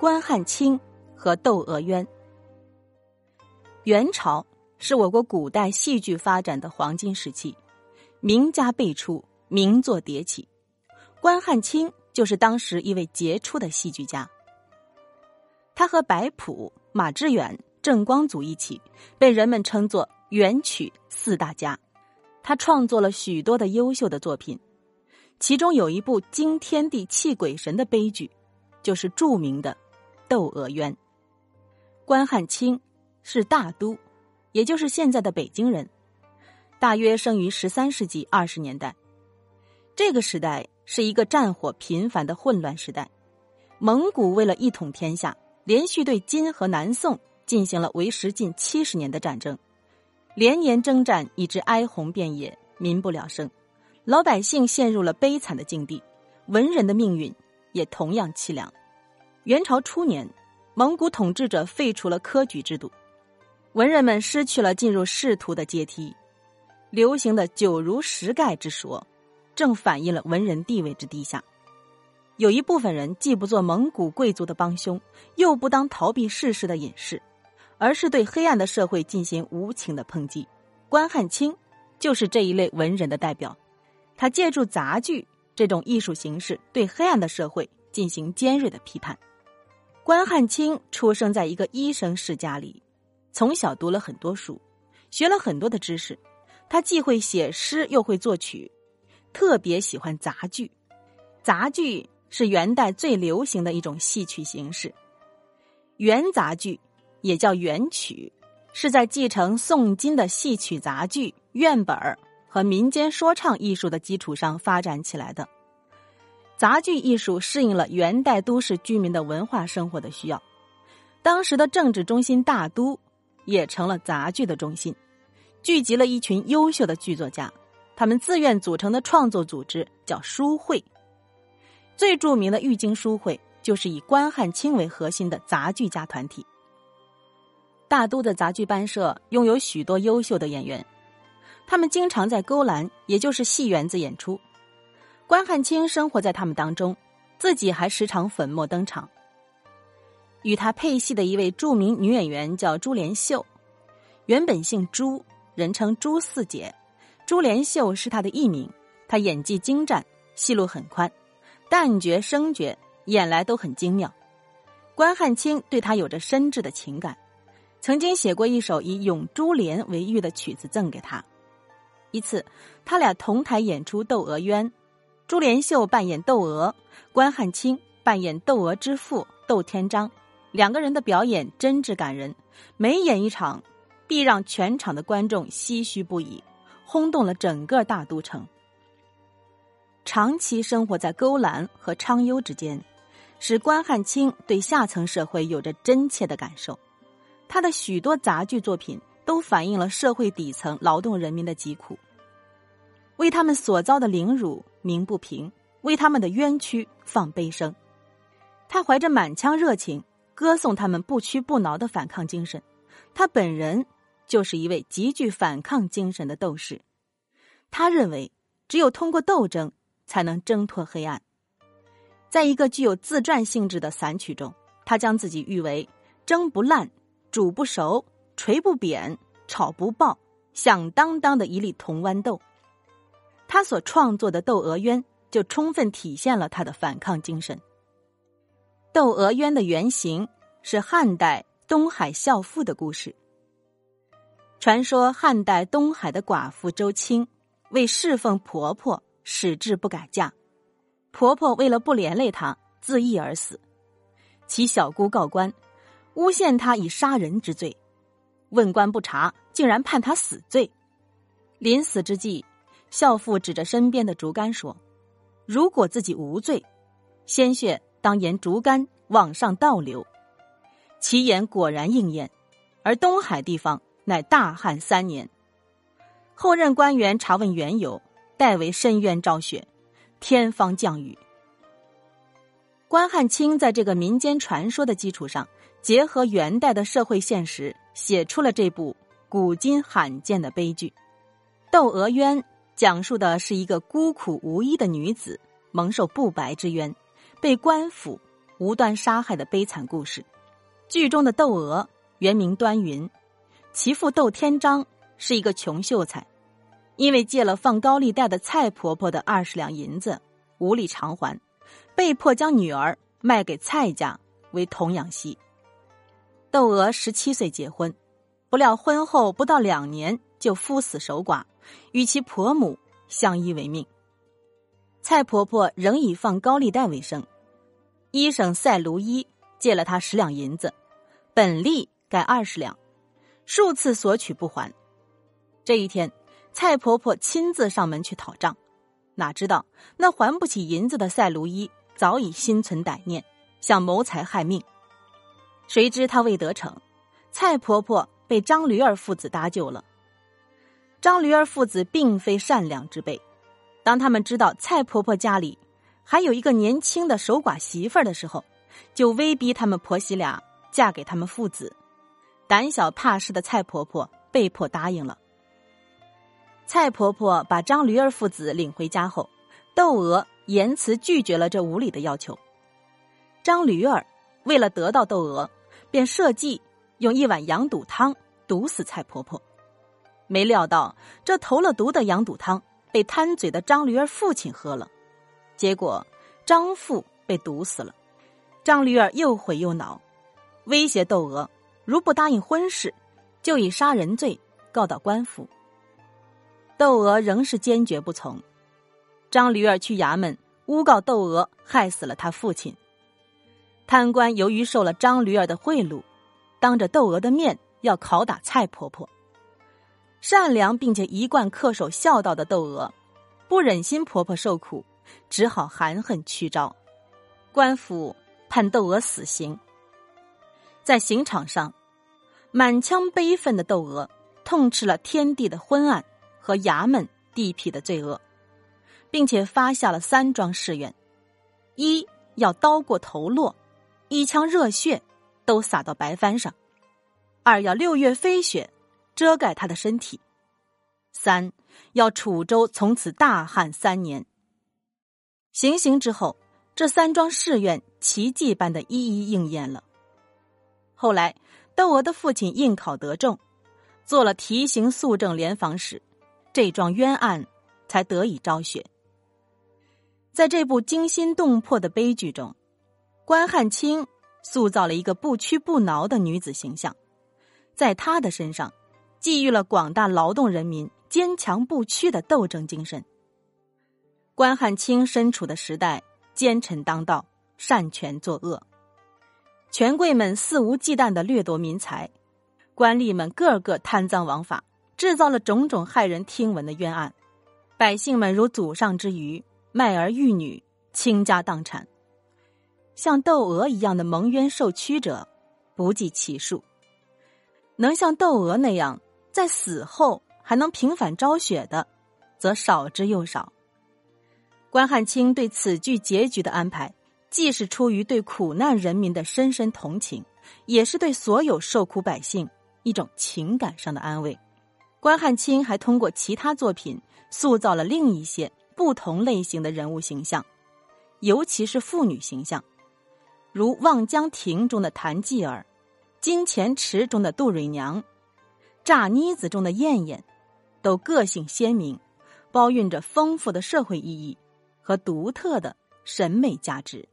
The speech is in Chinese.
关汉卿和窦娥冤。元朝是我国古代戏剧发展的黄金时期，名家辈出，名作迭起。关汉卿就是当时一位杰出的戏剧家。他和白朴、马致远、郑光祖一起，被人们称作元曲四大家。他创作了许多的优秀的作品，其中有一部惊天地泣鬼神的悲剧，就是著名的《窦娥冤》。关汉卿是大都，也就是现在的北京人，大约生于十三世纪二十年代。这个时代是一个战火频繁的混乱时代，蒙古为了一统天下，连续对金和南宋进行了为时近七十年的战争。连年征战，以致哀鸿遍野，民不聊生，老百姓陷入了悲惨的境地，文人的命运也同样凄凉。元朝初年，蒙古统治者废除了科举制度，文人们失去了进入仕途的阶梯，流行的“九如十盖”之说，正反映了文人地位之低下。有一部分人既不做蒙古贵族的帮凶，又不当逃避世事的隐士。而是对黑暗的社会进行无情的抨击，关汉卿就是这一类文人的代表。他借助杂剧这种艺术形式，对黑暗的社会进行尖锐的批判。关汉卿出生在一个医生世家里，从小读了很多书，学了很多的知识。他既会写诗，又会作曲，特别喜欢杂剧。杂剧是元代最流行的一种戏曲形式，元杂剧。也叫元曲，是在继承宋金的戏曲杂剧、院本和民间说唱艺术的基础上发展起来的。杂剧艺术适应了元代都市居民的文化生活的需要，当时的政治中心大都也成了杂剧的中心，聚集了一群优秀的剧作家，他们自愿组成的创作组织叫书会。最著名的玉京书会就是以关汉卿为核心的杂剧家团体。大都的杂剧班社拥有许多优秀的演员，他们经常在勾栏，也就是戏园子演出。关汉卿生活在他们当中，自己还时常粉墨登场。与他配戏的一位著名女演员叫朱莲秀，原本姓朱，人称朱四姐。朱莲秀是她的艺名。她演技精湛，戏路很宽，旦角、生角演来都很精妙。关汉卿对她有着深挚的情感。曾经写过一首以咏珠帘为喻的曲子赠给她。一次，他俩同台演出《窦娥冤》，珠帘秀扮演窦娥，关汉卿扮演窦娥之父窦天章。两个人的表演真挚感人，每演一场，必让全场的观众唏嘘不已，轰动了整个大都城。长期生活在勾栏和昌幽之间，使关汉卿对下层社会有着真切的感受。他的许多杂剧作品都反映了社会底层劳动人民的疾苦，为他们所遭的凌辱鸣不平，为他们的冤屈放悲声。他怀着满腔热情，歌颂他们不屈不挠的反抗精神。他本人就是一位极具反抗精神的斗士。他认为，只有通过斗争，才能挣脱黑暗。在一个具有自传性质的散曲中，他将自己誉为“蒸不烂”。煮不熟，锤不扁，炒不爆，响当当的一粒铜豌豆。他所创作的《窦娥冤》就充分体现了他的反抗精神。《窦娥冤》的原型是汉代东海孝妇的故事。传说汉代东海的寡妇周青为侍奉婆婆，矢志不改嫁，婆婆为了不连累她，自缢而死。其小姑告官。诬陷她以杀人之罪，问官不查，竟然判她死罪。临死之际，孝父指着身边的竹竿说：“如果自己无罪，鲜血当沿竹竿往上倒流。”其言果然应验，而东海地方乃大旱三年。后任官员查问缘由，代为深渊昭雪，天方降雨。关汉卿在这个民间传说的基础上。结合元代的社会现实，写出了这部古今罕见的悲剧《窦娥冤》。讲述的是一个孤苦无依的女子蒙受不白之冤，被官府无端杀害的悲惨故事。剧中的窦娥原名端云，其父窦天章是一个穷秀才，因为借了放高利贷的蔡婆婆的二十两银子无力偿还，被迫将女儿卖给蔡家为童养媳。窦娥十七岁结婚，不料婚后不到两年就夫死守寡，与其婆母相依为命。蔡婆婆仍以放高利贷为生，医生赛卢伊借了她十两银子。本利该二十两，数次索取不还。这一天，蔡婆婆亲自上门去讨账，哪知道那还不起银子的赛卢伊早已心存歹念，想谋财害命。谁知他未得逞，蔡婆婆被张驴儿父子搭救了。张驴儿父子并非善良之辈，当他们知道蔡婆婆家里还有一个年轻的守寡媳妇儿的时候，就威逼他们婆媳俩。嫁给他们父子，胆小怕事的蔡婆婆被迫答应了。蔡婆婆把张驴儿父子领回家后，窦娥言辞拒绝了这无理的要求。张驴儿为了得到窦娥，便设计用一碗羊肚汤毒死蔡婆婆。没料到这投了毒的羊肚汤被贪嘴的张驴儿父亲喝了，结果张父被毒死了。张驴儿又悔又恼。威胁窦娥，如不答应婚事，就以杀人罪告到官府。窦娥仍是坚决不从。张驴儿去衙门诬告窦娥害死了他父亲。贪官由于受了张驴儿的贿赂，当着窦娥的面要拷打蔡婆婆。善良并且一贯恪守孝道的窦娥，不忍心婆婆受苦，只好含恨屈招。官府判窦娥死刑。在刑场上，满腔悲愤的窦娥痛斥了天地的昏暗和衙门地痞的罪恶，并且发下了三桩誓愿：一要刀过头落，一腔热血都洒到白帆上；二要六月飞雪遮盖他的身体；三要楚州从此大旱三年。行刑之后，这三桩誓愿奇迹般的一一应验了。后来，窦娥的父亲应考得中，做了提刑肃正联防使，这桩冤案才得以昭雪。在这部惊心动魄的悲剧中，关汉卿塑造了一个不屈不挠的女子形象，在她的身上，寄予了广大劳动人民坚强不屈的斗争精神。关汉卿身处的时代，奸臣当道，擅权作恶。权贵们肆无忌惮的掠夺民财，官吏们个个贪赃枉法，制造了种种骇人听闻的冤案，百姓们如祖上之鱼，卖儿育女，倾家荡产。像窦娥一样的蒙冤受屈者不计其数，能像窦娥那样在死后还能平反昭雪的，则少之又少。关汉卿对此剧结局的安排。既是出于对苦难人民的深深同情，也是对所有受苦百姓一种情感上的安慰。关汉卿还通过其他作品塑造了另一些不同类型的人物形象，尤其是妇女形象，如《望江亭》中的谭继儿，《金钱池》中的杜蕊娘，《炸妮子》中的燕燕，都个性鲜明，包蕴着丰富的社会意义和独特的审美价值。